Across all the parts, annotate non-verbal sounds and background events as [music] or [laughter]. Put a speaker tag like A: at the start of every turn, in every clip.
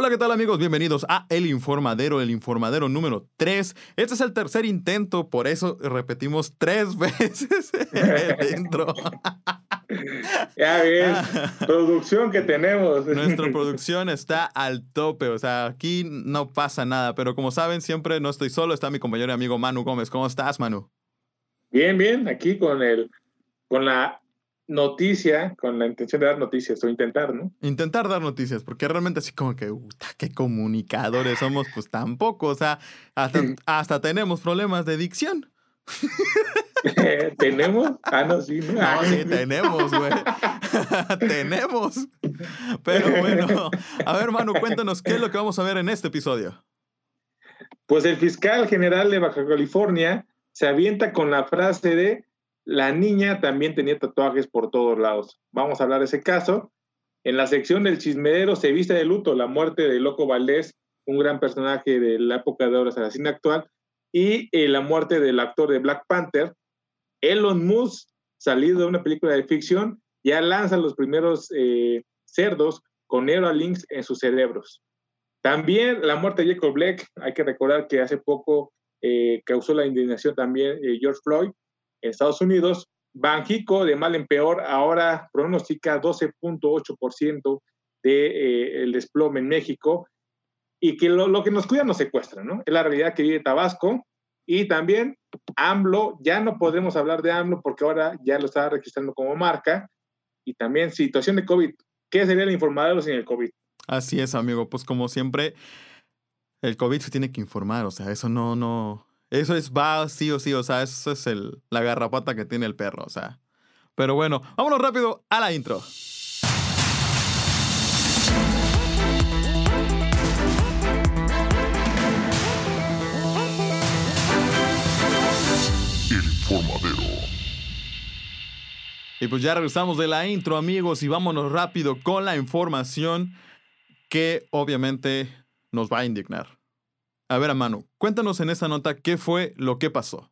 A: Hola, ¿qué tal amigos? Bienvenidos a El Informadero, el Informadero número 3. Este es el tercer intento, por eso repetimos tres [laughs] veces el intro. [laughs]
B: Ya ves, producción que tenemos. [laughs]
A: Nuestra producción está al tope, o sea, aquí no pasa nada, pero como saben, siempre no estoy solo, está mi compañero y amigo Manu Gómez. ¿Cómo estás, Manu?
B: Bien, bien, aquí con el con la noticia, con la intención de dar noticias, o intentar, ¿no?
A: Intentar dar noticias, porque realmente así como que, qué comunicadores somos, pues tampoco, o sea, hasta, tenemos problemas de dicción. [laughs]
B: ¿Tenemos? Ah, no, sí.
A: No, no sí, tenemos, güey. [laughs] tenemos. Pero bueno, a ver, Manu, cuéntanos qué es lo que vamos a ver en este episodio.
B: Pues el fiscal general de Baja California se avienta con la frase de la niña también tenía tatuajes por todos lados. Vamos a hablar de ese caso. En la sección del chismedero se viste de luto la muerte de Loco Valdés, un gran personaje de la época de oro de la cine actual, y eh, la muerte del actor de Black Panther. Elon Musk, salido de una película de ficción, ya lanza los primeros eh, cerdos con Neuralinks en sus cerebros. También la muerte de Jacob Black, hay que recordar que hace poco eh, causó la indignación también George Floyd, Estados Unidos, Banjico, de mal en peor, ahora pronostica 12.8% del de, eh, desplome en México y que lo, que nos cuida nos secuestra, ¿no? Es la realidad que vive Tabasco y también AMLO, ya no podemos hablar de AMLO porque ahora ya lo está registrando como marca y también situación de COVID. ¿Qué sería el informador sin el COVID?
A: Así es, amigo, pues como siempre, el COVID se tiene que informar, o sea, eso no, no, eso es va sí o sí, o sea, eso es el, la garrapata que tiene el perro, o sea. Pero bueno, vámonos rápido a la intro. El informadero. Y pues ya regresamos de la intro, amigos, y vámonos rápido con la información que obviamente nos va a indignar. A ver, a mano, cuéntanos en esa nota qué fue lo que pasó.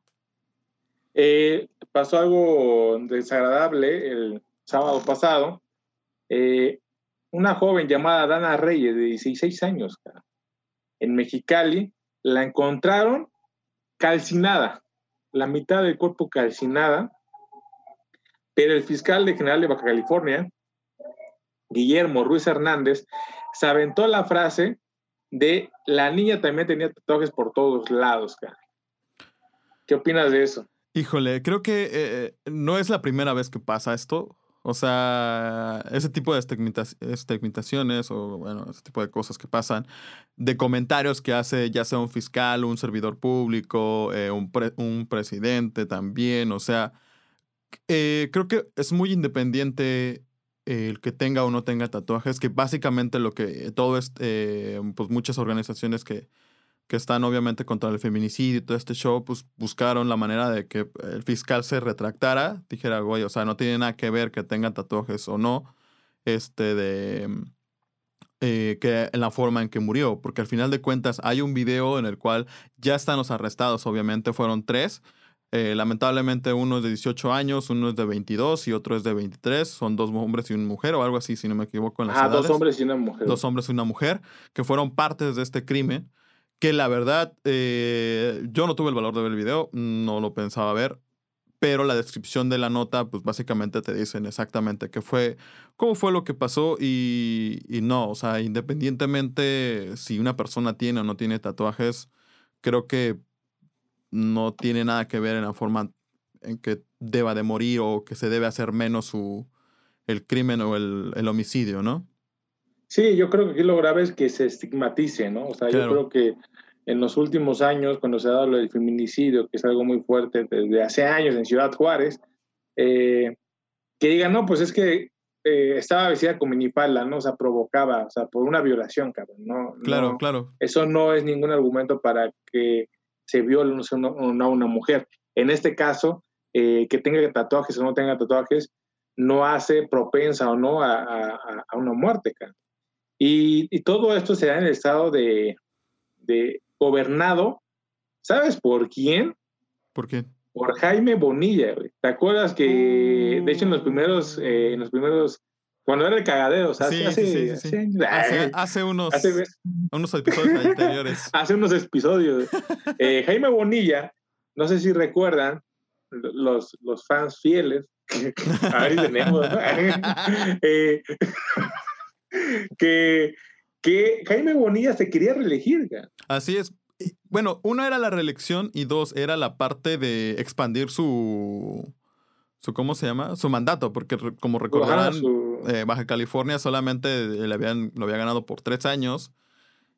B: Eh, pasó algo desagradable el sábado pasado. Eh, una joven llamada Dana Reyes, de 16 años, en Mexicali, la encontraron calcinada, la mitad del cuerpo calcinada, pero el fiscal de General de Baja California, Guillermo Ruiz Hernández, se aventó la frase de la niña también tenía tatuajes por todos lados, cara. ¿Qué opinas de eso?
A: Híjole, creo que eh, eh, no es la primera vez que pasa esto. O sea, ese tipo de estigmatizaciones o, bueno, ese tipo de cosas que pasan, de comentarios que hace ya sea un fiscal, un servidor público, eh, un, un, presidente también. O sea, creo que es muy independiente el que tenga o no tenga tatuajes, que básicamente lo que todo es, eh, pues muchas organizaciones que, que están obviamente contra el feminicidio y todo este show, pues buscaron la manera de que el fiscal se retractara, dijera, güey, o sea, no tiene nada que ver que tenga tatuajes o no, este, de, eh, que en la forma en que murió, porque al final de cuentas hay un video en el cual ya están los arrestados, obviamente fueron tres, eh, lamentablemente uno es de 18 años, uno es de 22 y otro es de 23. Son dos hombres y una mujer o algo así, si no me equivoco. En las
B: ah, dos hombres y una mujer.
A: Dos hombres y una mujer que fueron partes de este crimen. Que la verdad, eh, yo no tuve el valor de ver el video, no lo pensaba ver, pero la descripción de la nota, pues básicamente te dicen exactamente qué fue, cómo fue lo que pasó y, y no, o sea, independientemente si una persona tiene o no tiene tatuajes, creo que no tiene nada que ver en la forma en que deba de morir o que se debe hacer menos su, el crimen o el, homicidio, ¿no?
B: Sí, yo creo que aquí lo grave es que se estigmatice, ¿no? O sea, yo creo que en los últimos años, cuando se ha dado el feminicidio, que es algo muy fuerte desde hace años en Ciudad Juárez, eh, que digan, no, pues es que eh, estaba vestida con minipala, ¿no? O sea, provocaba, o sea, por una violación, cabrón, ¿no?
A: Claro, claro.
B: Eso no es ningún argumento para que se viola a una, una, mujer. En este caso, eh, que tenga tatuajes o no tenga tatuajes, no hace propensa o no a, una muerte. Y, y, todo esto se da en el estado de, de, gobernado, ¿sabes por quién?
A: ¿Por qué?
B: Por Jaime Bonilla. ¿Te acuerdas que, de hecho, en los primeros, eh, en los primeros Cuando era el cagadero, o sea,
A: Sí,
B: hace,
A: sí,
B: hace-
A: Hace,
B: ay,
A: hace unos,
B: hace-
A: unos episodios [laughs] anteriores.
B: hace unos episodios. Eh, Jaime Bonilla, no sé si recuerdan, los, los fans fieles, que [laughs] ahí tenemos, ¿no? [laughs] Eh, que, que Jaime Bonilla se quería reelegir.
A: Así es. Bueno, uno era la reelección y dos era la parte de expandir su, su ¿cómo se llama? Su mandato, porque como recordarán,
B: Ajá, su-
A: eh, Baja California solamente le habían, lo había ganado por tres años.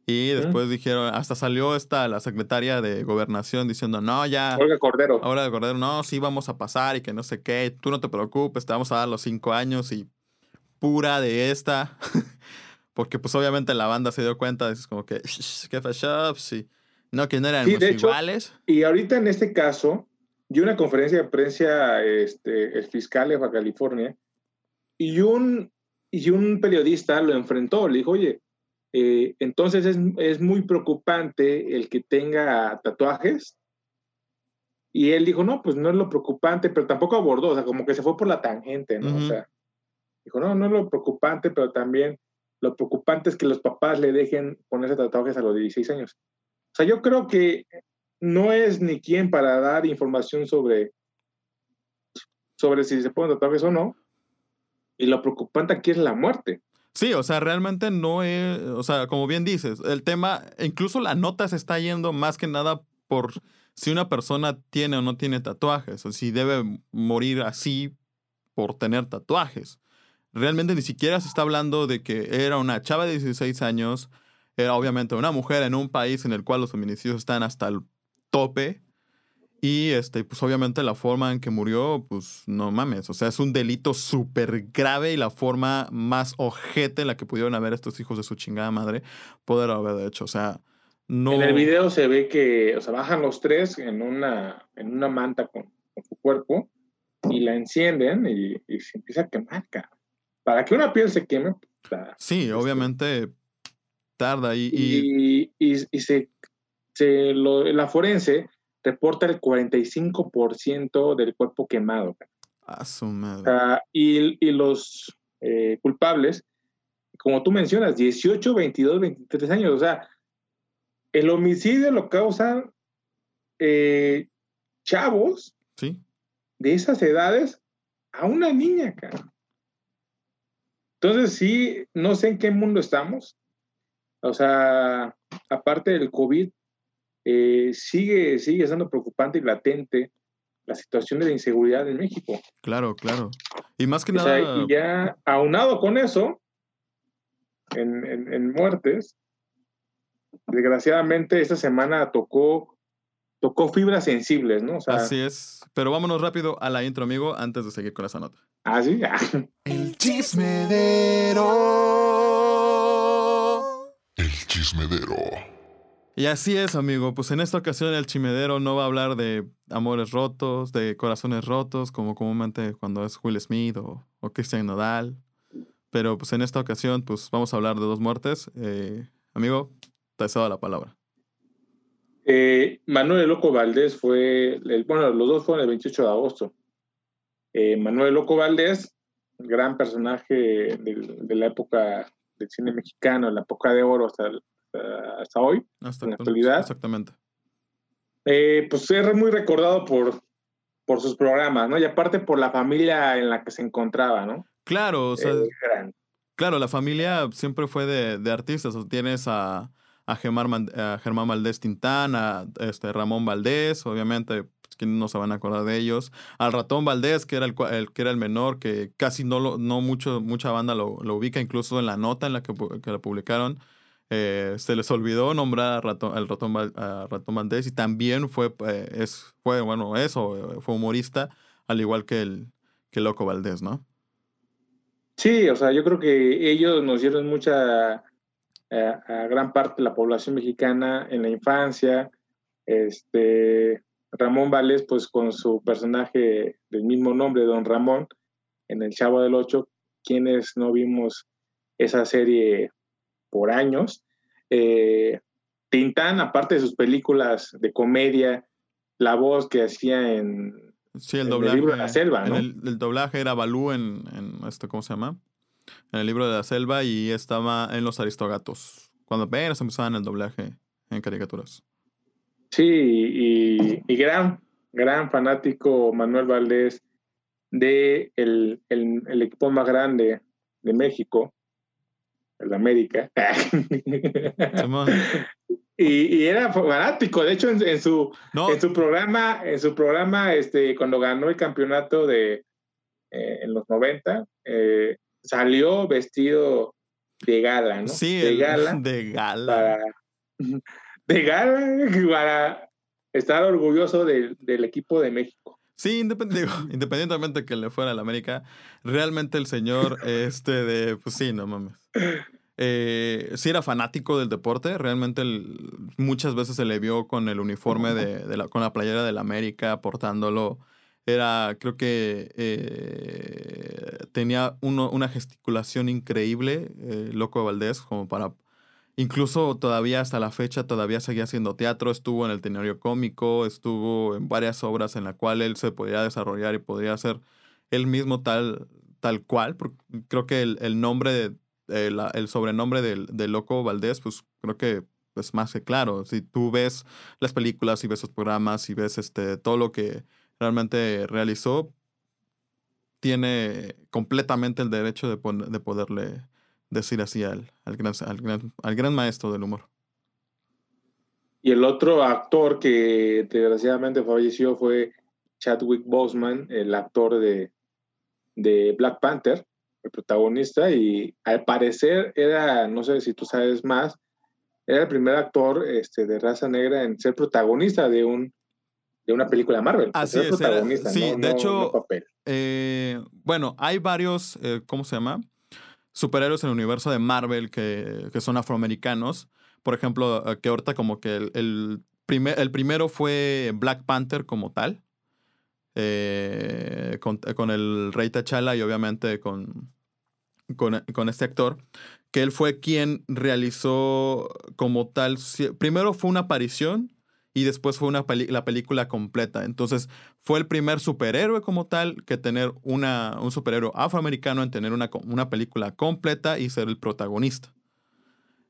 A: Y después dijeron, hasta salió esta, la secretaria de gobernación diciendo, no, ya,
B: Olga Cordero.
A: ahora de Cordero, no, sí vamos a pasar y que no sé qué, tú no te preocupes, te vamos a dar los cinco años y pura de esta. [laughs] Porque pues obviamente la banda se dio cuenta, es como que, ¿qué pasó? Sí. No, que no eran
B: Sí, de hecho-
A: iguales.
B: Y ahorita en este caso, dio una conferencia de prensa este, el fiscal de Baja California y un, y un periodista lo enfrentó, le dijo, oye, eh, entonces es, es muy preocupante el que tenga tatuajes. Y él dijo, no, pues no es lo preocupante, pero tampoco abordó, o sea, como que se fue por la tangente, ¿no?
A: Ujú.
B: O sea, dijo, no, no es lo preocupante, pero también lo preocupante es que los papás le dejen ponerse tatuajes a los 16 años. O sea, yo creo que no es ni quien para dar información sobre, sobre si se ponen tatuajes o no. Y lo preocupante aquí es la muerte.
A: Sí, o sea, realmente no es, o sea, como bien dices, el tema, incluso la nota se está yendo más que nada por si una persona tiene o no tiene tatuajes, o si debe morir así por tener tatuajes. Realmente ni siquiera se está hablando de que era una chava de 16 años, era obviamente una mujer en un país en el cual los feminicidios están hasta el tope. Y este, pues obviamente la forma en que murió, pues no mames. O sea, es un delito súper grave y la forma más ojete en la que pudieron haber estos hijos de su chingada madre poder haber hecho. O sea, no.
B: En el video se ve que, o sea, bajan los tres en una, en una manta con, con su cuerpo y la encienden y, y se empieza a quemar, cabrón. Para que una piel se queme, puta,
A: Sí, obviamente tarda y. y-
B: y, y, y se, se lo- la forense reporta el 45% del cuerpo quemado.
A: a su madre.
B: Y, y los eh, culpables, como tú mencionas, 18, 22, 23 años. O sea, el homicidio lo causan eh, chavos
A: Sí.
B: de esas edades a una niña, cara. Entonces, sí, no sé en qué mundo estamos. O sea, aparte del COVID, eh, sigue, sigue siendo preocupante y latente la situación de la inseguridad en México.
A: Claro, claro. Y más que
B: O sea,
A: nada.
B: y ya aunado con eso, en, en- en muertes, desgraciadamente esta semana tocó, tocó fibras sensibles, ¿no? O sea,
A: Así es. Pero vámonos rápido a la intro, amigo, antes de seguir con esa nota.
B: ¿ah, sí? Ah. [laughs]
C: El chismedero.
D: El chismedero.
A: Y así es, amigo. Pues en esta ocasión el chimedero no va a hablar de amores rotos, de corazones rotos, como comúnmente cuando es Will Smith o, o Christian Nodal. Pero pues en esta ocasión, pues vamos a hablar de dos muertes. Eh, amigo, te cedo la palabra.
B: Eh, Manuel Loco Valdés fue, el- bueno, los dos fueron el 28 de agosto. Eh, Manuel Loco Valdés, gran personaje del- de la época del cine mexicano, la época de oro hasta, hasta- hasta hoy.
A: Hasta
B: En la
A: actual-
B: actualidad.
A: Exactamente.
B: Eh, pues es muy recordado por, por sus programas, ¿no? Y aparte por la familia en la que se encontraba, ¿no?
A: Claro, o sea,
B: Eh,
A: claro, la familia siempre fue de, de artistas. O sea, tienes a, a, Germán, a Germán Valdés Tintán, a este, Ramón Valdés, obviamente, pues, ¿quién no se van a acordar de ellos? Al Ratón Valdés, que era el, el- que era el menor, que casi no, lo, no mucho, mucha banda lo, lo ubica, incluso en la nota en la que, que la publicaron. Eh, se les olvidó nombrar al Ratón, Ratón Valdés y también fue, eh, es, fue, bueno, eso, eh, fue humorista, al igual que el, que Loco Valdés, ¿no?
B: Sí, o sea, yo creo que ellos nos dieron mucha eh, a gran parte de la población mexicana en la infancia. Este Ramón Valdés, pues con su personaje del mismo nombre, Don Ramón, en El Chavo del Ocho, quienes no vimos esa serie por años. Eh, Tintán, aparte de sus películas de comedia, la voz que hacía en
A: Sí, el
B: En el
A: doblaje.
B: libro de la selva,
A: el, el doblaje era Balú en, en esto, ¿cómo se llama? en el libro de la selva y estaba en Los Aristogatos, cuando apenas empezaban el doblaje en caricaturas.
B: Sí, y, y gran, gran fanático Manuel Valdés de el, el, equipo más grande de México, el América. [laughs] y, era fanático, de hecho en, su, en su programa, en su programa, este, cuando ganó el campeonato de eh, en los 90, eh, salió vestido de gala, ¿no?
A: Sí,
B: de gala. [laughs]
A: De gala.
B: de gala para estar orgulloso del equipo de México.
A: Sí, [laughs] independientemente que le fuera a la América, realmente el señor, [laughs] este de, pues sí, no mames. Eh, sí era fanático del deporte, realmente muchas veces se le vio con el uniforme de, la, con la playera del América, portándolo. Era, creo que eh, tenía una gesticulación increíble, eh, Loco Valdés, como para Incluso todavía hasta la fecha todavía seguía haciendo teatro, estuvo en el Tenorio Cómico, estuvo en varias obras en las cuales él se podía desarrollar y podría ser él mismo tal, tal cual. Creo que el, nombre, de, el, sobrenombre del, Loco Valdés, pues creo que es más que claro. Si tú ves las películas y ves los programas y ves este, todo lo que realmente realizó, tiene completamente el derecho de, de poderle decir así al, al, gran, al, gran, maestro del humor.
B: Y el otro actor que desgraciadamente falleció fue Chadwick Boseman, el actor de, de Black Panther, el protagonista, y al parecer era, no sé si tú sabes más, era el primer actor este, de raza negra en ser protagonista de un de una película Marvel.
A: Así es, sí, de hecho, eh, bueno, hay varios, eh, ¿cómo se llama? Superhéroes en el universo de Marvel que, son afroamericanos. Por ejemplo, eh, que ahorita como que el, primer, el primero fue Black Panther como tal, eh, con, el Rey T'Challa y obviamente con, con, este actor, que él fue quien realizó como tal, primero fue una aparición y después fue una la película completa. Entonces, fue el primer superhéroe como tal que tener una, un superhéroe afroamericano en tener una, una película completa y ser el protagonista.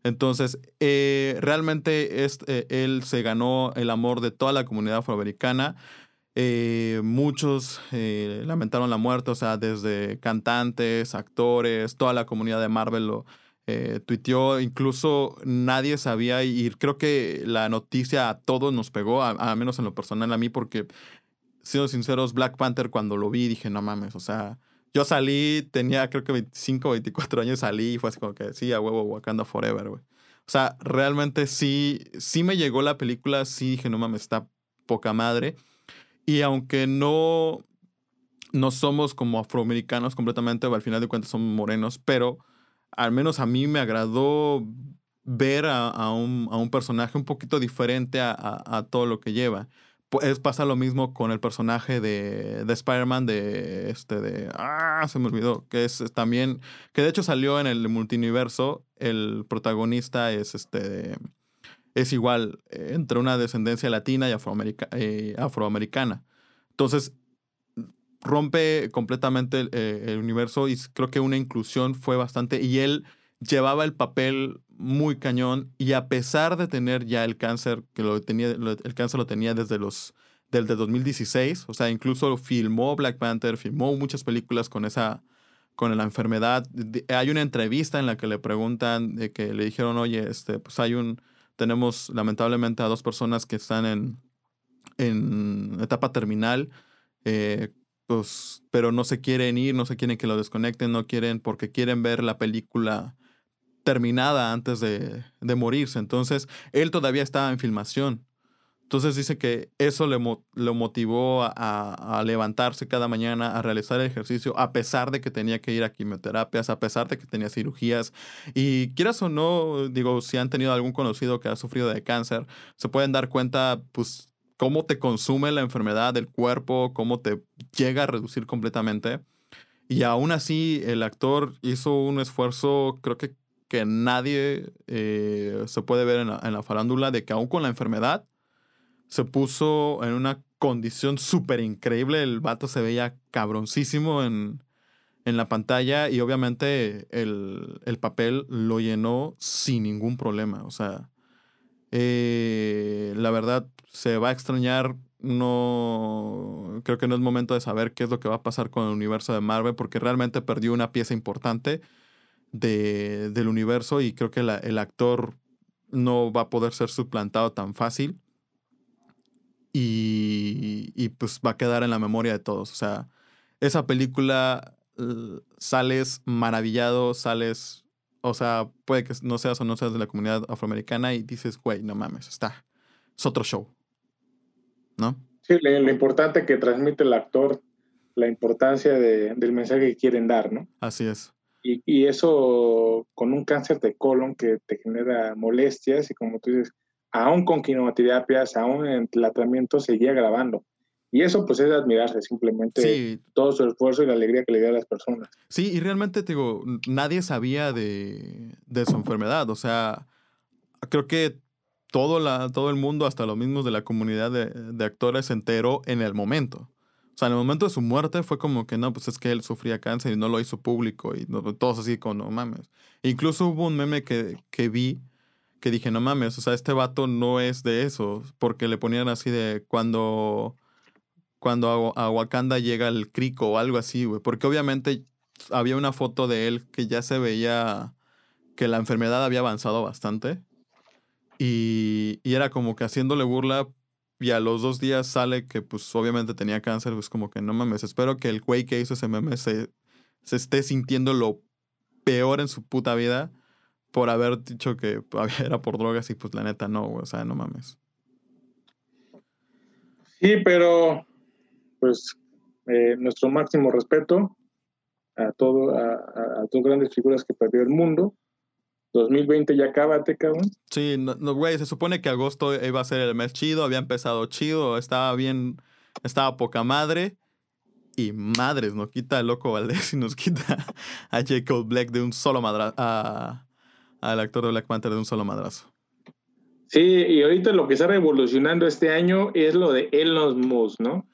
A: Entonces, eh, realmente este, él se ganó el amor de toda la comunidad afroamericana. Eh, muchos lamentaron la muerte, o sea, desde cantantes, actores, toda la comunidad de Marvel lo, eh, tuiteó, incluso nadie sabía y creo que la noticia a todos nos pegó, a, menos en lo personal a mí, porque, siendo sinceros, Black Panther cuando lo vi dije, no mames, o sea, yo salí, tenía creo que 25, 24 años, salí y fue así como que, sí, a huevo, Wakanda Forever, güey. O sea, realmente sí, sí me llegó la película, sí dije, no mames, está poca madre. Y aunque no, no somos como afroamericanos completamente, al final de cuentas somos morenos, pero al menos a mí me agradó ver a, un, personaje un poquito diferente a, todo lo que lleva. Pues pasa lo mismo con el personaje de, de Spider-Man de este de ah se me olvidó que es también que de hecho salió en el multiverso el protagonista es este es igual eh, entre una descendencia latina y eh, afroamericana entonces rompe completamente eh, el, universo y creo que una inclusión fue bastante y él llevaba el papel muy cañón y a pesar de tener ya el cáncer que lo tenía el cáncer lo tenía desde los del de 2016 o sea incluso filmó Black Panther filmó muchas películas con esa con la enfermedad hay una entrevista en la que le preguntan de que le dijeron oye este pues hay un tenemos lamentablemente a dos personas que están en en etapa terminal eh, pues, pero no se quieren ir, no se quieren que lo desconecten, no quieren porque quieren ver la película terminada antes de, de morirse. Entonces, él todavía estaba en filmación. Entonces dice que eso le lo motivó a, a, levantarse cada mañana, a realizar el ejercicio, a pesar de que tenía que ir a quimioterapias, a pesar de que tenía cirugías. Y quieras o no, digo, si han tenido algún conocido que ha sufrido de cáncer, se pueden dar cuenta, pues, cómo te consume la enfermedad del cuerpo, cómo te llega a reducir completamente. Y aún así, el actor hizo un esfuerzo, creo que, que nadie eh, se puede ver en la, farándula, de que aún con la enfermedad, se puso en una condición súper increíble. El vato se veía cabroncísimo en, en la pantalla y obviamente el, el papel lo llenó sin ningún problema. O sea, eh, la verdad se va a extrañar. No creo que no es momento de saber qué es lo que va a pasar con el universo de Marvel porque realmente perdió una pieza importante de, del universo y creo que el actor no va a poder ser suplantado tan fácil y, y, pues va a quedar en la memoria de todos. O sea, esa película sales maravillado, sales, o sea, puede que no seas o no seas de la comunidad afroamericana y dices, güey, no mames, está, es otro show, ¿no?
B: Sí, lo, importante que transmite el actor, la importancia de, del mensaje que quieren dar, ¿no?
A: Así es.
B: Y, y, eso con un cáncer de colon que te genera molestias y como tú dices, aún con quimioterapias, aún en tratamiento, seguía grabando. Y eso pues es admirarse simplemente todo su esfuerzo y la alegría que le da a las personas.
A: Sí, y realmente digo, nadie sabía de, de, su enfermedad. O sea, creo que todo, la, todo el mundo, hasta los mismos de la comunidad de, de, actores, se enteró en el momento. O sea, en el momento de su muerte fue como que no, pues es que él sufría cáncer y no lo hizo público y no, todos así con no mames. Incluso hubo un meme que, que vi que dije, no mames, o sea, este vato no es de eso, porque le ponían así de cuando cuando a, Wakanda llega el crico o algo así, güey. Porque obviamente había una foto de él que ya se veía que la enfermedad había avanzado bastante. Y, era como que haciéndole burla y a los dos días sale que pues obviamente tenía cáncer, pues como que no mames, espero que el güey que hizo ese meme se, se esté sintiendo lo peor en su puta vida por haber dicho que [laughs] era por drogas y pues la neta no, o sea, no mames.
B: Sí, pero pues eh, nuestro máximo respeto a todo, a, dos grandes figuras que perdió el mundo. 2020 ya acábate, cabrón.
A: Sí, no, güey, se supone que agosto iba a ser el mes chido, había empezado chido, estaba bien, estaba poca madre. Y madres, nos quita el loco Valdés y nos quita [laughs] a Jacob Black de un solo madrazo, al actor de Black Panther de un solo madrazo.
B: Sí, y ahorita lo que está revolucionando este año es lo de Elon Musk, ¿no?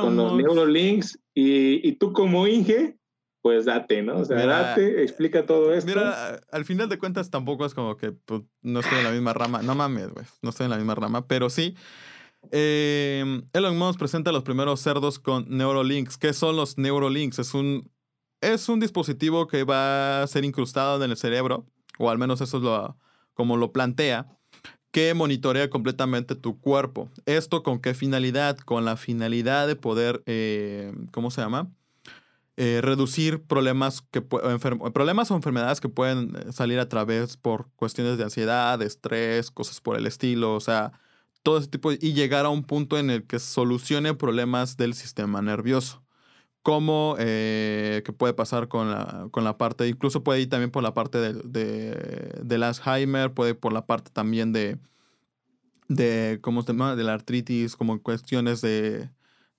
B: con los Neurolinks y, y, tú como Inge, pues date, ¿no? O sea, date, explica todo esto.
A: Mira, al final de cuentas tampoco es como que pues, no estoy en la misma rama. No mames, güey, no estoy en la misma rama, pero sí. Eh, Elon Musk presenta los primeros cerdos con Neurolinks. ¿Qué son los Neurolinks? Es un, es un dispositivo que va a ser incrustado en el cerebro, o al menos eso es lo, como lo plantea que monitorea completamente tu cuerpo. ¿Esto con qué finalidad? Con la finalidad de poder, eh, ¿cómo se llama? Eh, reducir problemas, que, problemas o enfermedades que pueden eh, salir a través por cuestiones de ansiedad, de estrés, cosas por el estilo, o sea, todo ese tipo, y llegar a un punto en el que solucione problemas del sistema nervioso como que puede pasar con la, con la parte, incluso puede ir también por la parte de, de, del Alzheimer, puede ir por la parte también de, de ¿cómo se llama? De la artritis, como cuestiones de,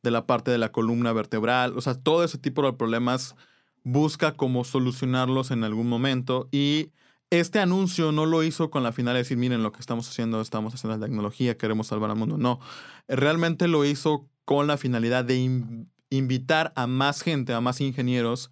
A: de la parte de la columna vertebral, o sea, todo ese tipo de problemas busca cómo solucionarlos en algún momento y este anuncio no lo hizo con la finalidad de decir, miren lo que estamos haciendo, estamos haciendo la tecnología, queremos salvar al mundo. No, realmente lo hizo con la finalidad de invitar a más gente, a más ingenieros,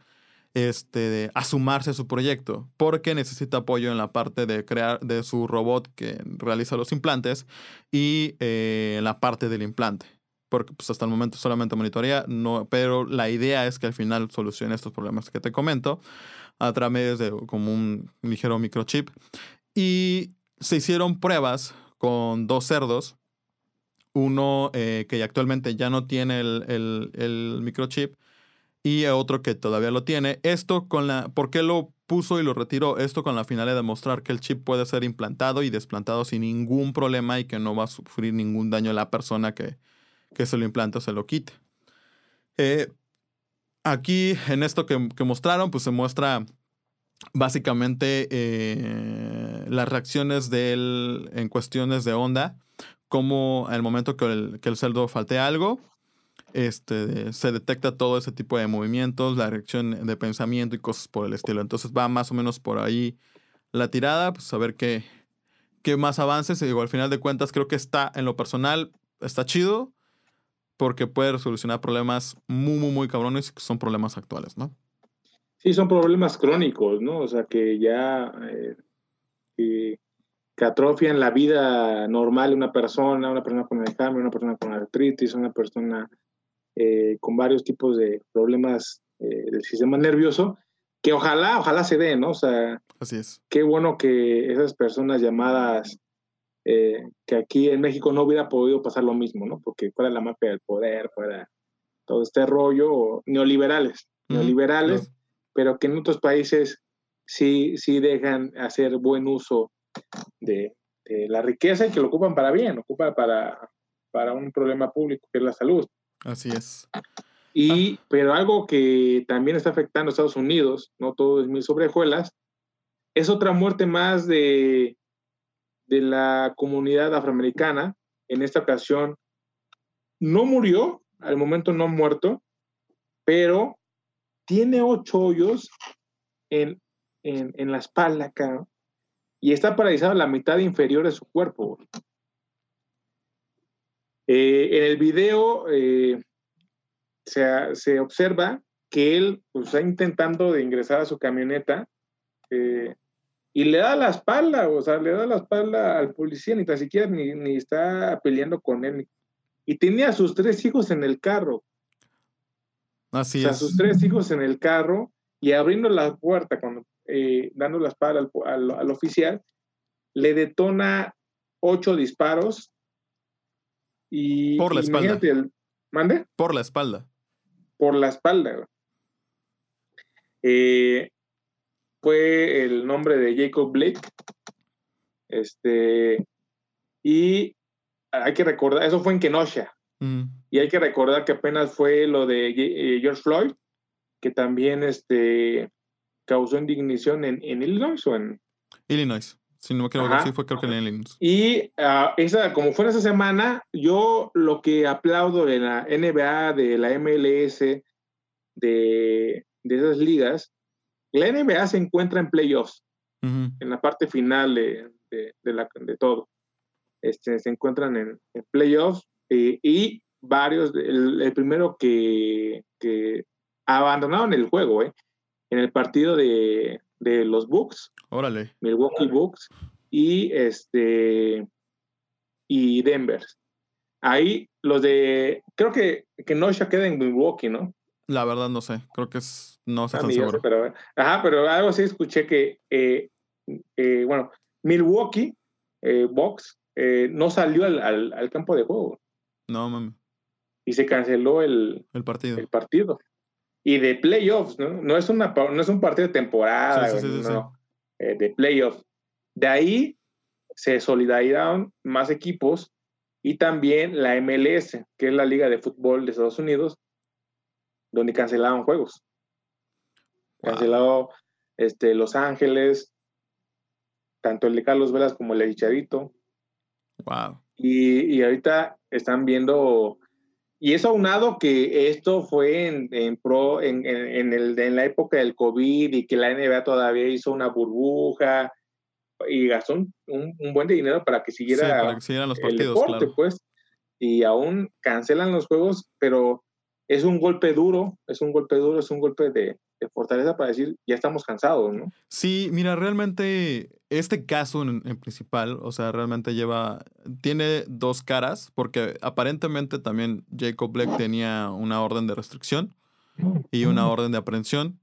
A: este, a sumarse a su proyecto, porque necesita apoyo en la parte de crear de su robot que realiza los implantes y eh, la parte del implante. Porque pues, hasta el momento solamente monitorea, no, pero la idea es que al final solucione estos problemas que te comento a través de como un ligero microchip. Y se hicieron pruebas con dos cerdos uno eh, que actualmente ya no tiene el, microchip y otro que todavía lo tiene. Esto con la, ¿por qué lo puso y lo retiró? Esto con la finalidad de demostrar que el chip puede ser implantado y desplantado sin ningún problema y que no va a sufrir ningún daño la persona que, que se lo implanta o se lo quite. Eh, aquí en esto que, mostraron, pues se muestra básicamente eh, las reacciones de él en cuestiones de onda cómo al momento que el, que el cerdo falte algo, este, se detecta todo ese tipo de movimientos, la reacción de pensamiento y cosas por el estilo. Entonces va más o menos por ahí la tirada, pues a ver qué, qué más avances. Y digo, al final de cuentas creo que está en lo personal, está chido, porque puede solucionar problemas muy, muy, muy cabrones que son problemas actuales, ¿no?
B: Sí, son problemas crónicos, ¿no? O sea, que ya eh, que, atrofian la vida normal de una persona, una persona con Alzheimer, una persona con artritis, una persona eh, con varios tipos de problemas eh, del sistema nervioso, que ojalá, ojalá se den, ¿no? O sea,
A: Así es.
B: qué bueno que esas personas llamadas, que aquí en México no hubiera podido pasar lo mismo, ¿no? Porque fuera la mafia del poder, fuera todo este rollo, neoliberales, neoliberales pero que en otros países sí, sí dejan hacer buen uso de, la riqueza y que lo ocupan para bien, lo ocupan para, para un problema público que es la salud.
A: Así es.
B: Y, ah. Pero algo que también está afectando a Estados Unidos, no todo es mil sobrejuelas, es otra muerte más de, de la comunidad afroamericana. En esta ocasión no murió, al momento no ha muerto, pero tiene ocho hoyos en, la espalda acá y está paralizado la mitad inferior de su cuerpo. Eh, en el video eh, se, observa que él pues, está intentando de ingresar a su camioneta eh, y le da la espalda, o sea, le da la espalda al policía, ni tan siquiera ni, ni está peleando con él. Y tenía a sus tres hijos en el carro.
A: Así
B: o sea, sus tres hijos en el carro y abriendo la puerta, cuando, eh, dando la espada al, oficial, le detona ocho disparos. Y,
A: Por la espalda.
B: ¿Mande?
A: Por la espalda.
B: Por la espalda. Eh, fue el nombre de Jacob Blake. Este, y hay que recordar, eso fue en Kenosha. Y hay que recordar que apenas fue lo de eh, George Floyd, que también este, causó indignación en, Illinois o en...
A: Illinois. Si no me equivoco, sí fue creo que en Illinois.
B: Y uh, esa, como fue esa semana, yo lo que aplaudo de la NBA, de la MLS, de, de esas ligas, la NBA se encuentra en playoffs, en la parte final de, de, la, de todo. Este, se encuentran en, en playoffs eh, y varios, el, primero que, que, abandonaron el juego, ¿eh? en el partido de, de los Bucks,
A: Órale.
B: Milwaukee Bucks y este y Denver. Ahí los de, creo que, que ya queda en Milwaukee, ¿no?
A: La verdad no sé, creo que es, no sé tan seguro.
B: pero, ajá, pero algo sí escuché que, eh, eh, bueno, Milwaukee eh, Bucks no salió al, al, al, campo de juego.
A: No, mami.
B: Y se canceló el,
A: el partido.
B: El partido. Y de playoffs, ¿no? No es, una, no es un partido de temporada, no, eh, de playoffs. De ahí se solidarizaron más equipos y también la MLS, que es la Liga de Fútbol de Estados Unidos, donde cancelaron juegos. Cancelado este, Los Ángeles, tanto el de Carlos Velas como el de Chicharito.
A: Wow.
B: Y, y ahorita están viendo, y eso aunado que esto fue en, pro, en, en, el, en la época del COVID y que la NBA todavía hizo una burbuja y gastó un, un, buen de dinero para que siguiera,
A: los partidos,
B: el deporte, pues. Y aún cancelan los juegos, pero es un golpe duro, es un golpe duro, es un golpe de, fortaleza para decir, ya estamos cansados, ¿no?
A: Sí, mira, realmente este caso en, principal, o sea, realmente lleva, tiene dos caras, porque aparentemente también Jacob Black tenía una orden de restricción y una orden de aprehensión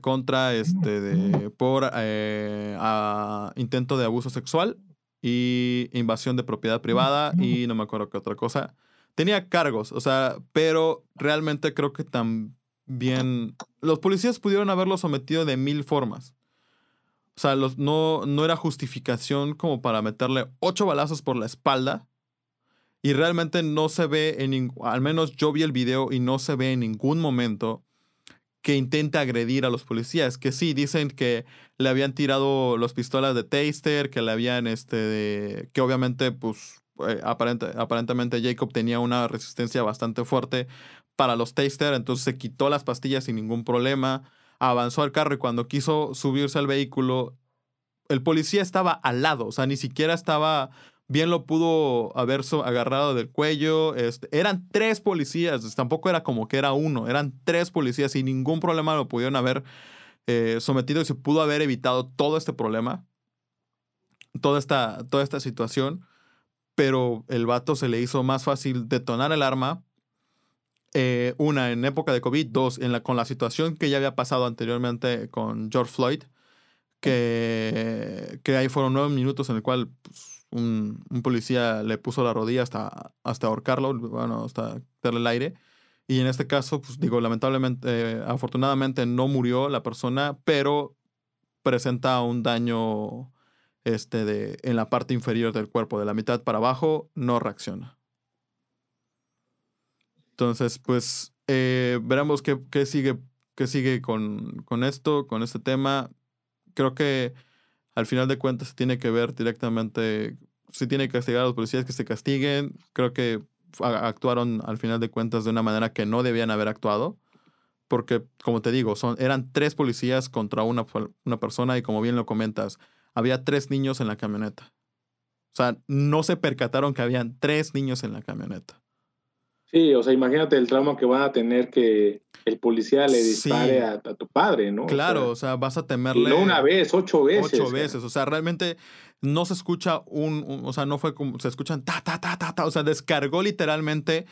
A: contra este por eh, intento de abuso sexual y invasión de propiedad privada y no me acuerdo qué otra cosa. Tenía cargos, o sea, pero realmente creo que también los policías pudieron haberlo sometido de mil formas. O sea, los, no, no era justificación como para meterle ocho balazos por la espalda. Y realmente no se ve en al menos yo vi el video y no se ve en ningún momento que intente agredir a los policías. Que sí, dicen que le habían tirado los pistolas de taster, que le habían, este, que obviamente, pues, eh, aparentemente Jacob tenía una resistencia bastante fuerte para los taster, entonces se quitó las pastillas sin ningún problema avanzó al carro y cuando quiso subirse al vehículo, el policía estaba al lado, o sea, ni siquiera estaba bien lo pudo haber agarrado del cuello. Este, eran tres policías, tampoco era como que era uno, eran tres policías y ningún problema lo pudieron haber eh, sometido y se pudo haber evitado todo este problema, toda esta, toda esta situación. Pero el vato se le hizo más fácil detonar el arma. Eh, una, en época de COVID. Dos, en la, con la situación que ya había pasado anteriormente con George Floyd. Que, ahí fueron nueve minutos en el cual pues, un, policía le puso la rodilla hasta, hasta ahorcarlo, bueno, hasta darle el aire. Y en este caso, pues digo, lamentablemente, afortunadamente no murió la persona, pero presenta un daño este, de, en la parte inferior del cuerpo, de la mitad para abajo, no reacciona. Entonces, pues eh, veremos qué, qué, sigue, qué sigue con, con esto, con este tema. Creo que al final de cuentas se tiene que ver directamente, si tiene que castigar a los policías que se castiguen. Creo que actuaron al final de cuentas de una manera que no debían haber actuado. Porque, como te digo, son, eran tres policías contra una, una persona y como bien lo comentas, había tres niños en la camioneta. O sea, no se percataron que habían tres niños en la camioneta.
B: Sí, o sea, imagínate el trauma que van a tener que el policía le dispare a, tu padre, ¿no?
A: Claro, o sea, vas a temerle.
B: No una vez, ocho veces.
A: Ocho veces, o sea, realmente no se escucha un, o sea, no fue como, se escuchan ta, ta, ta, ta, ta, o sea, descargó literalmente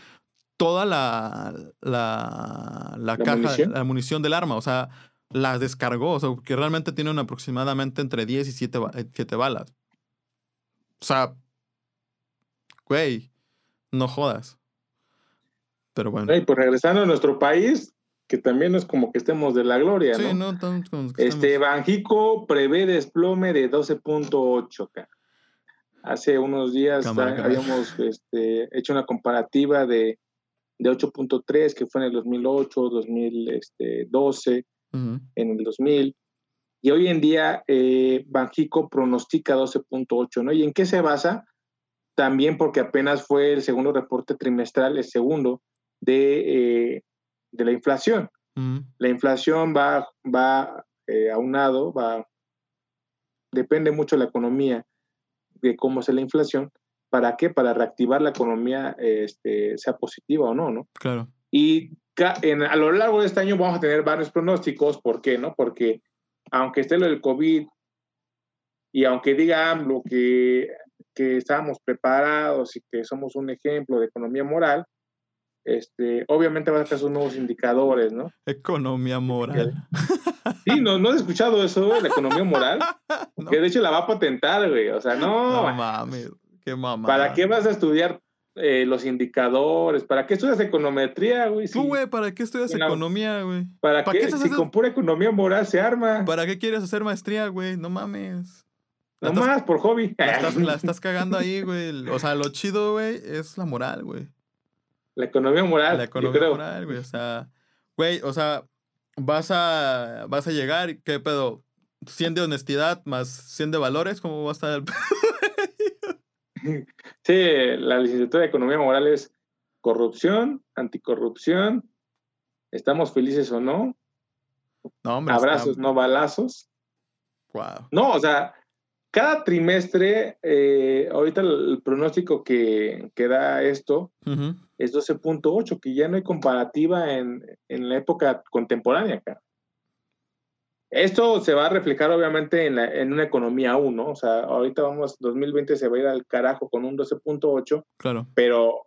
A: toda la, la, la, caja, munición? la munición del arma, o sea, la descargó, o sea, que realmente tienen aproximadamente entre 10 y 7, 7 balas. O sea, güey, no jodas. Pero bueno.
B: Y pues regresando a nuestro país, que también no es como que estemos de la gloria, sí, ¿no? este, Banjico prevé desplome de 12.8, Hace unos días habíamos este, hecho una comparativa de, de 8.3, que fue en el 2008, 2012, en el 2000. Y hoy en día eh, Banjico pronostica 12.8, ¿no? ¿Y en qué se basa? También porque apenas fue el segundo reporte trimestral, el segundo, de, eh, de la inflación. La inflación va, va eh, aunado, va, depende mucho de la economía, de cómo es la inflación. ¿Para qué? Para reactivar la economía, este, sea positiva o no, ¿no?
A: Claro.
B: Y en, a lo largo de este año vamos a tener varios pronósticos. ¿Por qué? No? Porque aunque esté lo del COVID y aunque diga AMLO que, que estamos preparados y que somos un ejemplo de economía moral, este, obviamente va a sacar sus nuevos indicadores, ¿no?
A: Economía moral.
B: Sí, no, no he escuchado eso, la economía moral. [laughs] Que de hecho la va a patentar, güey. O sea, no.
A: No mames, qué mamá.
B: ¿Para qué vas a estudiar eh, los indicadores? ¿Para qué estudias econometría, güey?
A: Tú, güey, ¿para qué estudias economía, güey?
B: ¿Para, qué? si con pura economía moral se arma.
A: ¿Para qué quieres hacer maestría, güey? No mames.
B: No más, por hobby.
A: La estás, la [laughs] estás cagando ahí, güey. O sea, lo chido, güey, es la moral, güey.
B: La economía moral.
A: La economía moral, güey. O sea, güey, o sea, vas a, vas a llegar, ¿qué pedo? 100 de honestidad más 100 de valores, ¿cómo va a estar el
B: Sí, la licenciatura de economía moral es corrupción, anticorrupción, estamos felices o no.
A: No, hombre.
B: Abrazos, no balazos.
A: Wow.
B: No, o sea, cada trimestre, eh, ahorita el, pronóstico que, que, da esto es 12.8, que ya no hay comparativa en, en, la época contemporánea acá. Esto se va a reflejar obviamente en, la, en una economía aún, ¿no? O sea, ahorita vamos, 2020 se va a ir al carajo con un 12.8,
A: claro.
B: pero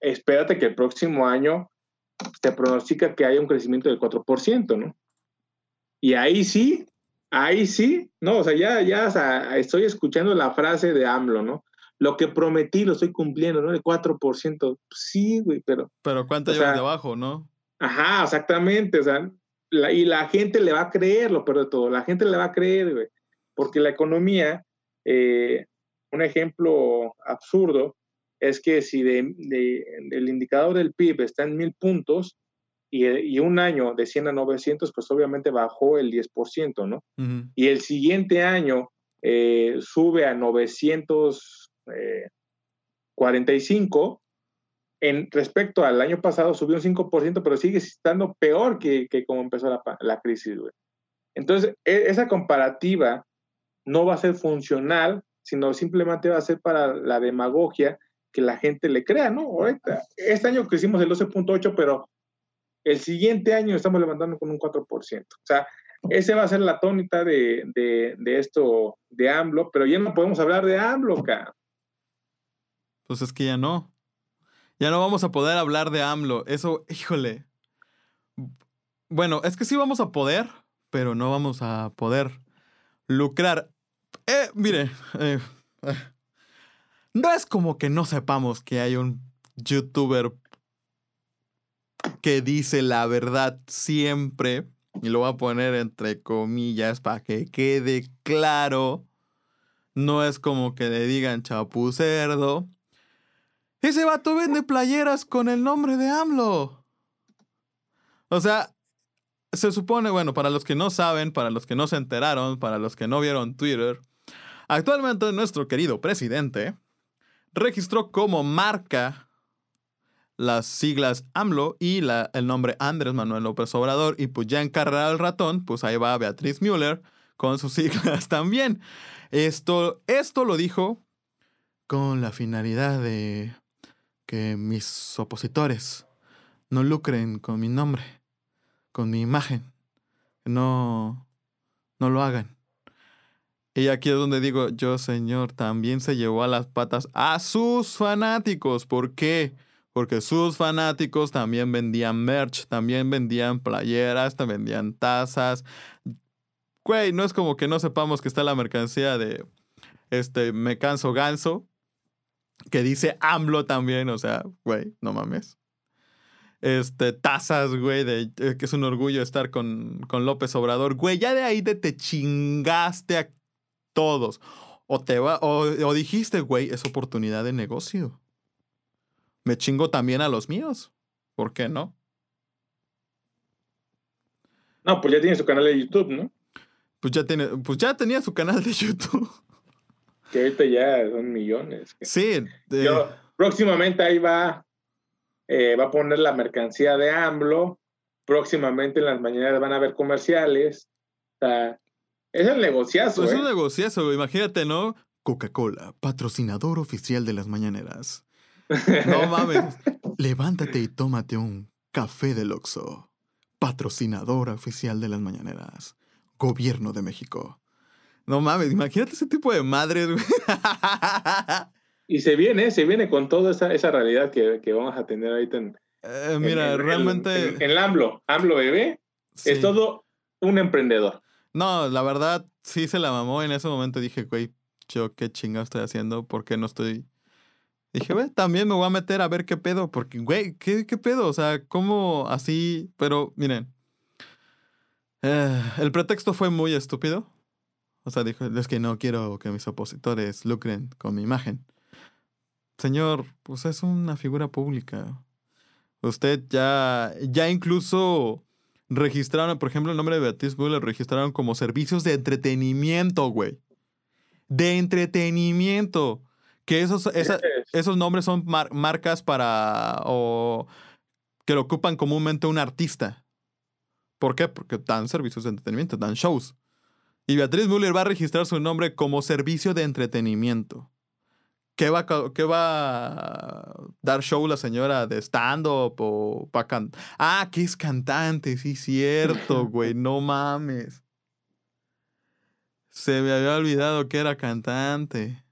B: espérate que el próximo año se pronostica que haya un crecimiento del 4%, ¿no? Y ahí sí ahí sí, no, o sea, ya, ya estoy escuchando la frase de AMLO, ¿no? Lo que prometí lo estoy cumpliendo, ¿no? El 4%. Sí, güey, pero.
A: Pero ¿cuánto llevas debajo, no?
B: Ajá, exactamente, o sea, y la gente le va a creer, lo peor de todo, la gente le va a creer, güey, porque la economía, eh, un ejemplo absurdo, es que si de, el indicador del PIB está en mil puntos, y, un año de 100 a 900, pues obviamente bajó el 10%, ¿no? Y el siguiente año eh, sube a 945. En respecto al año pasado subió un 5%, pero sigue estando peor que, que como empezó la, crisis, güey. Entonces, e, esa comparativa no va a ser funcional sino simplemente va a ser para la demagogia que la gente le crea, ¿no? Ahorita, este año crecimos el 12.8, pero el siguiente año estamos levantando con un 4%. O sea, ese va a ser la tónica de, de, esto de AMLO, pero ya no podemos hablar de AMLO, acá.
A: Pues es que ya no. Ya no vamos a poder hablar de AMLO. Eso, híjole. Bueno, es que sí vamos a poder, pero no vamos a poder lucrar. Eh, mire, eh, eh no es como que no sepamos que hay un youtuber que dice la verdad siempre, y lo voy a poner entre comillas para que quede claro. No es como que le digan chapucerdo. Ese vato vende playeras con el nombre de AMLO. O sea, se supone, bueno, para los que no saben, para los que no se enteraron, para los que no vieron Twitter, actualmente nuestro querido presidente registró como marca las siglas AMLO y el nombre Andrés Manuel López Obrador. Y pues ya encarrado el ratón, pues ahí va Beatriz Müller con sus [laughs] siglas también. Esto, esto lo dijo con la finalidad de que mis opositores no lucren con mi nombre, con mi imagen. No, no lo hagan. Y aquí es donde digo, yo señor, también se llevó a las patas a sus fanáticos. ¿Por qué? Porque sus fanáticos también vendían merch, también vendían playeras, también vendían tazas. Güey, no es como que no sepamos que está la mercancía de este Me Canso Ganso, que dice AMLO también, o sea, güey, no mames. Este, tazas, güey, de eh, que es un orgullo estar con, con López Obrador. Güey, ya de ahí de te chingaste a todos. O te va, o, dijiste, güey, es oportunidad de negocio. Me chingo también a los míos. ¿Por qué no?
B: No, pues ya tiene su canal de YouTube, ¿no?
A: Pues ya tiene, pues ya tenía su canal de [laughs] YouTube.
B: Que ahorita ya son millones.
A: Sí.
B: próximamente ahí va, eh, va a poner la mercancía de AMLO. Próximamente en las mañanas van a haber comerciales. O sea, es el negociazo.
A: Es
B: un
A: ¿eh? negociazo, imagínate, ¿no? Coca-Cola, patrocinador oficial de las mañaneras. No [laughs] mames. Levántate y tómate un café del Oxxo. Patrocinador oficial de las mañaneras. Gobierno de México. No mames, imagínate ese tipo de madres, güey.
B: Y se viene, se viene con toda esa, esa realidad que, que, vamos a tener ahorita en.
A: Eh, mira, realmente.
B: En, el AMLO, AMLO bebé, es todo un emprendedor.
A: No, la verdad, sí se la mamó. En ese momento dije, güey, yo qué chinga estoy haciendo, ¿por qué no estoy? Dije, güey, también me voy a meter a ver qué pedo, porque, güey, ¿qué, qué pedo? O sea, ¿cómo así? Pero, miren, eh, el pretexto fue muy estúpido. O sea, dijo, es que no quiero que mis opositores lucren con mi imagen. Señor, pues es una figura pública. Usted ya, ya incluso registraron, por ejemplo, el nombre de Beatriz Müller registraron como servicios de entretenimiento, güey. De entretenimiento. Que esos, esos nombres son marcas para. o que lo ocupan comúnmente un artista. ¿Por qué? Porque dan servicios de entretenimiento, dan shows. Y Beatriz Müller va a registrar su nombre como servicio de entretenimiento. ¿Qué va, ¿Qué va a dar show la señora de stand-up o para cantar? Ah, que es cantante, sí, cierto, [laughs] güey, no mames. Se me había olvidado que era cantante.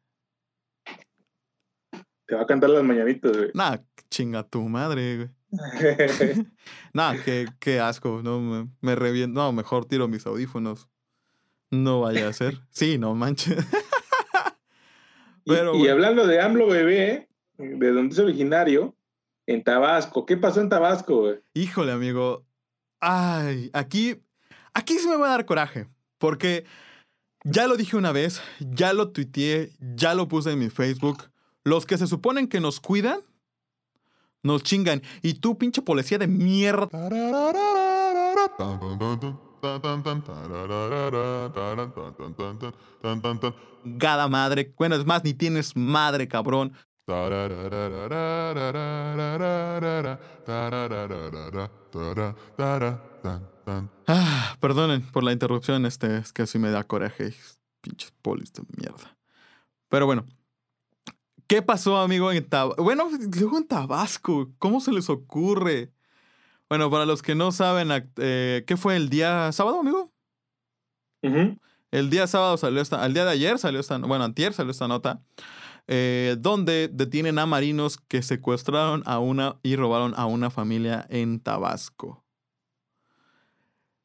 B: Te va a cantar las mañanitas, güey.
A: Nah, chinga tu madre, güey. [laughs] [laughs] nah, qué, qué asco. No, me, me reviento. No, mejor tiro mis audífonos. No vaya a ser. [laughs] Sí, no manches. [laughs]
B: y, hablando de AMLO bebé, de donde es originario, en Tabasco. ¿Qué pasó en Tabasco,
A: Híjole, amigo. Ay, aquí, aquí sí me va a dar coraje. Porque ya lo dije una vez, ya lo tuiteé, ya lo puse en mi Facebook. Los que se suponen que nos cuidan, nos chingan. Y tú, pinche policía de mierda. Gada madre. Bueno, es más, ni tienes madre, cabrón. Ah, perdonen por la interrupción, este, es que así me da coraje. Pinches polis de mierda. Pero bueno. ¿Qué pasó, amigo, en Tabasco? Bueno, luego en Tabasco. ¿Cómo se les ocurre? Bueno, para los que no saben, eh, ¿qué fue el día sábado, amigo? El día sábado salió esta, al día de ayer salió esta, bueno, antier salió esta nota, eh, donde detienen a marinos que secuestraron a una y robaron a una familia en Tabasco.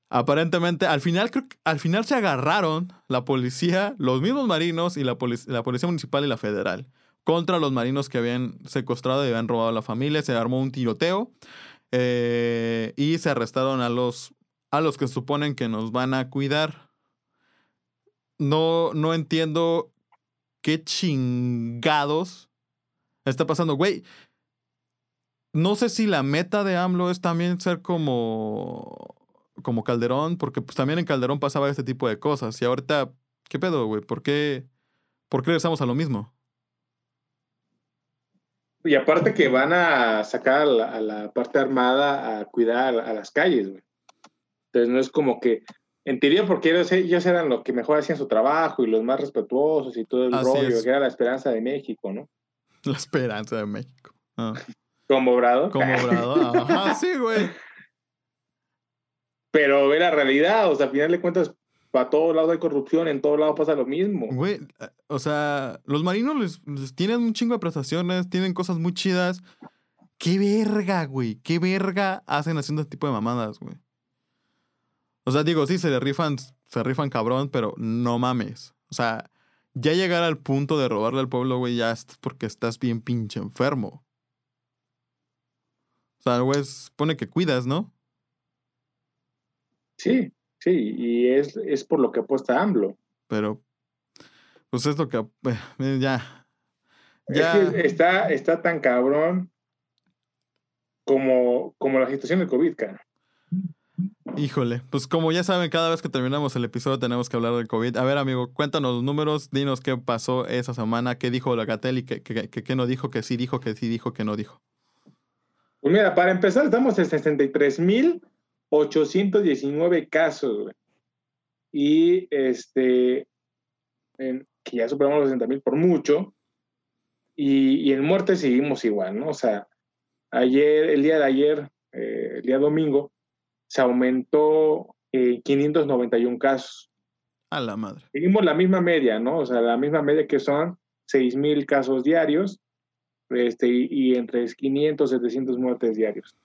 A: Aparentemente, al final, al final se agarraron la policía, los mismos marinos y la, la policía municipal y la federal contra los marinos que habían secuestrado y habían robado a la familia. Se armó un tiroteo eh, y se arrestaron a los, a los que suponen que nos van a cuidar. No, no entiendo qué chingados está pasando. Güey, no sé si la meta de AMLO es también ser como como Calderón, porque pues también en Calderón pasaba este tipo de cosas. Y ahorita, ¿qué pedo, güey? ¿Por qué, ¿Por qué regresamos a lo mismo?
B: Y aparte que van a sacar a la, parte armada a cuidar a, las calles, güey. Entonces no es como que, en teoría, porque ellos, eran los que mejor hacían su trabajo y los más respetuosos y todo el rollo, que era la esperanza de México, ¿no? [laughs]
A: La esperanza de México. Ah.
B: Como Brado.
A: Como [laughs] Brado, ajá, sí, güey.
B: Pero ve la realidad, o sea, al final de cuentas, para todos lados hay corrupción, en todos lados pasa lo mismo.
A: Güey, eh, o sea, los marinos les, tienen un chingo de prestaciones, tienen cosas muy chidas. ¿Qué verga, güey? ¿Qué verga hacen haciendo este tipo de mamadas, güey? O sea, digo, sí, se le rifan, se rifan cabrón, pero no mames. O sea, ya llegar al punto de robarle al pueblo, güey, ya es porque estás bien pinche enfermo. O sea, güey, pone que cuidas, ¿no?
B: Sí, sí, y es, es por lo que apuesta AMLO.
A: Pero, pues esto que eh, ya.
B: ya. está, está tan cabrón como, como la situación del COVID, cara.
A: Híjole, pues como ya saben, cada vez que terminamos el episodio tenemos que hablar del COVID. A ver, amigo, cuéntanos los números, dinos qué pasó esa semana, qué dijo la Gatel y qué, qué, no dijo, que sí dijo, que sí dijo, que no dijo.
B: Pues mira, para empezar, estamos en 63 mil 819 casos, Y este, que ya superamos los 60 mil por mucho. Y, en muerte seguimos igual, ¿no? O sea, ayer, el día de ayer, eh, el día domingo, se aumentó 591 eh, casos.
A: A la madre.
B: Seguimos la misma media, ¿no? O sea, la misma media que son 6 mil casos diarios este, y, y entre 500 y 700 muertes diarios.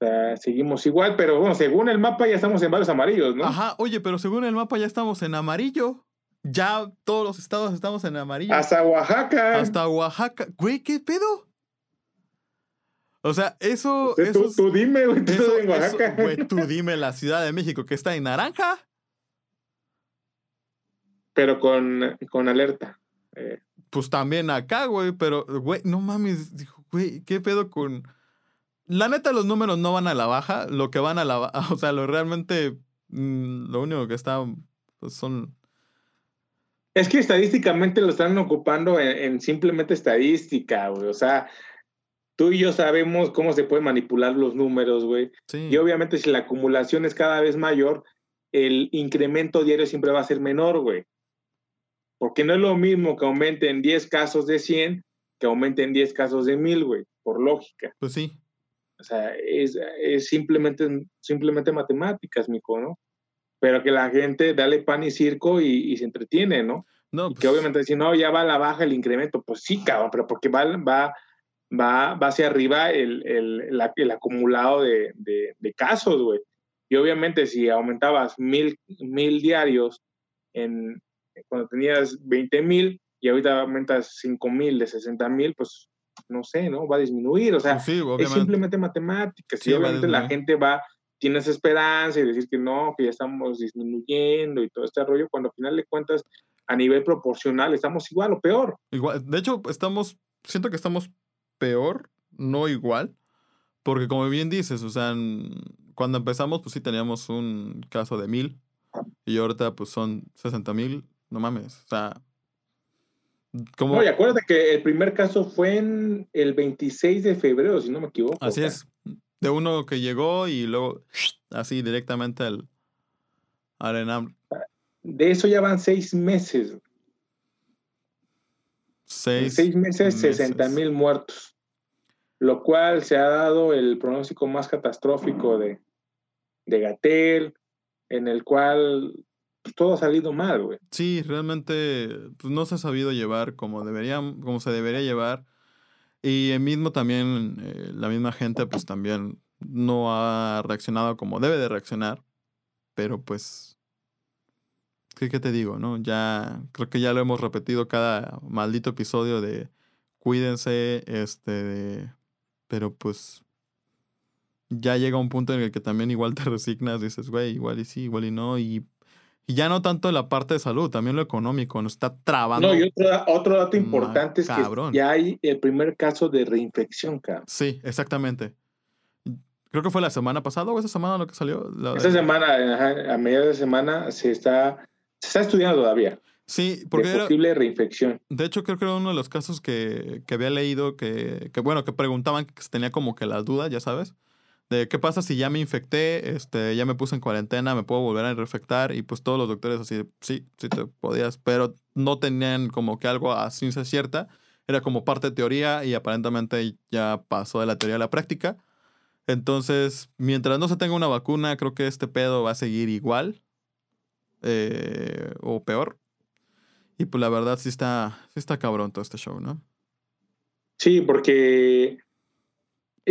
B: O sea, seguimos igual, pero bueno, según el mapa ya estamos en varios amarillos, ¿no?
A: Ajá, oye, pero según el mapa ya estamos en amarillo. Ya todos los estados estamos en amarillo.
B: Hasta Oaxaca.
A: Hasta Oaxaca. Güey, ¿qué pedo? O sea, eso.
B: tú, dime, güey, tú en Oaxaca. [laughs]
A: güey, tú dime la Ciudad de México que está en naranja.
B: Pero con, con alerta. Eh.
A: Pues también acá, güey, pero, güey, no mames, güey, ¿qué pedo con la neta, los números no van a la baja. Lo que van a la baja, [laughs] o sea, lo realmente, mm, lo único que está, pues son...
B: Es que estadísticamente lo están ocupando en, simplemente estadística, güey. O sea, tú y yo sabemos cómo se pueden manipular los números, güey. Y obviamente si la acumulación es cada vez mayor, el incremento diario siempre va a ser menor, güey. Porque no es lo mismo que aumenten 10 casos de 100 que aumenten 10 casos de 1000, güey, por lógica.
A: Pues sí.
B: O sea, es, simplemente, simplemente matemáticas, mico, ¿no? Pero que la gente dale pan y circo y, se entretiene, ¿no?
A: No,
B: Que pues obviamente si no, ya va a la baja el incremento. Pues sí, cabrón, pero porque va, va, va, va hacia arriba el, el, el acumulado de, de, casos, güey. Y obviamente si aumentabas mil, mil diarios en, cuando tenías 20 mil y ahorita aumentas 5 mil de 60 mil, pues no sé, ¿no? Va a disminuir, o sea, es simplemente matemáticas, y obviamente la gente va, tienes esperanza y decir que no, que ya estamos disminuyendo y todo este rollo, cuando al final de cuentas, a nivel proporcional, estamos igual o peor.
A: Igual, de hecho, estamos, siento que estamos peor, no igual, porque como bien dices, o sea, cuando empezamos, pues sí teníamos un caso de mil, y ahorita pues son 60 mil, no mames, o sea,
B: no, y acuérdate que el primer caso fue en el 26 de febrero, si no me equivoco.
A: Así es. De uno que llegó y luego así directamente al, al
B: De eso ya van seis meses. en seis meses, 60 mil muertos. Lo cual se ha dado el pronóstico más catastrófico de, de Gatel, en el cual pues, todo ha salido mal, güey.
A: Sí, realmente pues, no se ha sabido llevar como, debería, como se debería llevar. Y el mismo también, eh, la misma gente, pues también no ha reaccionado como debe de reaccionar. Pero pues, ¿qué, ¿qué, te digo, no? Ya, creo que ya lo hemos repetido cada maldito episodio de cuídense, este, pero pues ya llega un punto en el que también igual te [laughs] resignas, dices, güey, igual y sí, igual y no, y, y, ya no tanto la parte de salud, también lo económico, nos está trabando.
B: No, y otro, otro dato importante es que ya hay el primer caso de reinfección, cabrón.
A: Sí, exactamente. Creo que fue la semana pasada o esa semana lo que salió.
B: esa semana, a mediados de semana, se está, se está estudiando todavía.
A: Sí, porque
B: de posible reinfección.
A: De hecho, creo que era uno de los casos que, que había leído que, que, bueno, que preguntaban que tenía como que la duda, ya sabes, de qué pasa si ya me infecté, este, ya me puse en cuarentena, me puedo volver a reinfectar y pues todos los doctores así, sí, sí te podías, pero no tenían como que algo a ciencia cierta, era como parte de teoría y aparentemente ya pasó de la teoría a la práctica. Entonces, mientras no se tenga una vacuna, creo que este pedo va a seguir igual eh, o peor. Y pues la verdad sí está, sí está cabrón todo este show, ¿no?
B: Sí, porque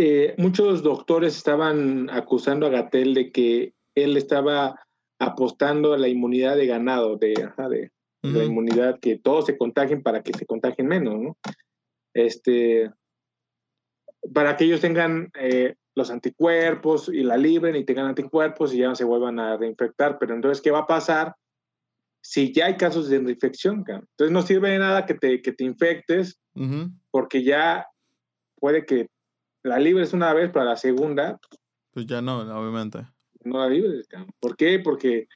B: eh, muchos doctores estaban acusando a Gatel de que él estaba apostando a la inmunidad de ganado, de, de la inmunidad que todos se contagien para que se contagien menos, ¿no? Este, para que ellos tengan eh, los anticuerpos y la libren y tengan anticuerpos y ya no se vuelvan a reinfectar. Pero entonces, ¿qué va a pasar si ya hay casos de reinfección? Entonces no sirve de nada que te, que te infectes porque ya puede que la libres una vez, para la segunda...
A: Pues ya no, obviamente.
B: No la libres. ¿Por qué? Porque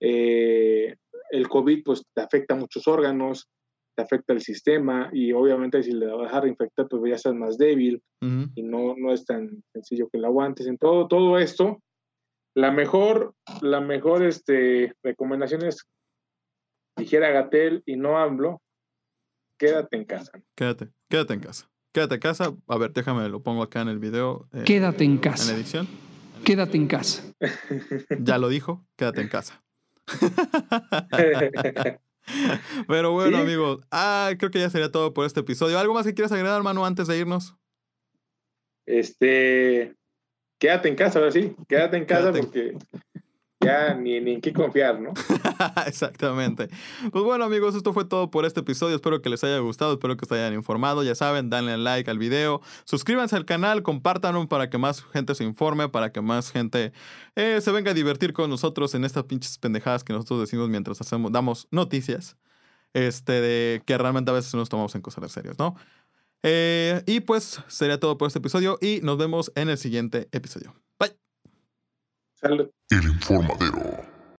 B: eh, el COVID pues te afecta a muchos órganos, te afecta el sistema y obviamente si le vas a dejar reinfectar pues ya estás más débil y no, no es tan sencillo que lo aguantes. En todo, todo esto, la mejor, la mejor este, recomendación es, dijera Gatel y no hablo, quédate en casa.
A: Quédate, quédate en casa. Quédate en casa. A ver, déjame, lo pongo acá en el video.
D: Eh, quédate en casa.
A: En edición.
D: Quédate en casa.
A: Ya lo dijo, quédate en casa. [laughs] Pero bueno, amigos, ah, creo que ya sería todo por este episodio. ¿Algo más que quieras agregar, hermano, antes de irnos?
B: Este, quédate en casa, ahora sí, quédate en casa porque ya ni, ni en qué confiar, ¿no? [laughs]
A: Exactamente. Pues bueno, amigos, esto fue todo por este episodio. Espero que les haya gustado, espero que se hayan informado. Ya saben, denle like al video, suscríbanse al canal, compártanlo para que más gente se informe, para que más gente eh, se venga a divertir con nosotros en estas pinches pendejadas que nosotros decimos mientras hacemos, damos noticias. Este, de que realmente a veces nos tomamos en cosas serias, ¿no? Eh, y pues sería todo por este episodio y nos vemos en el siguiente episodio.
C: El informadero.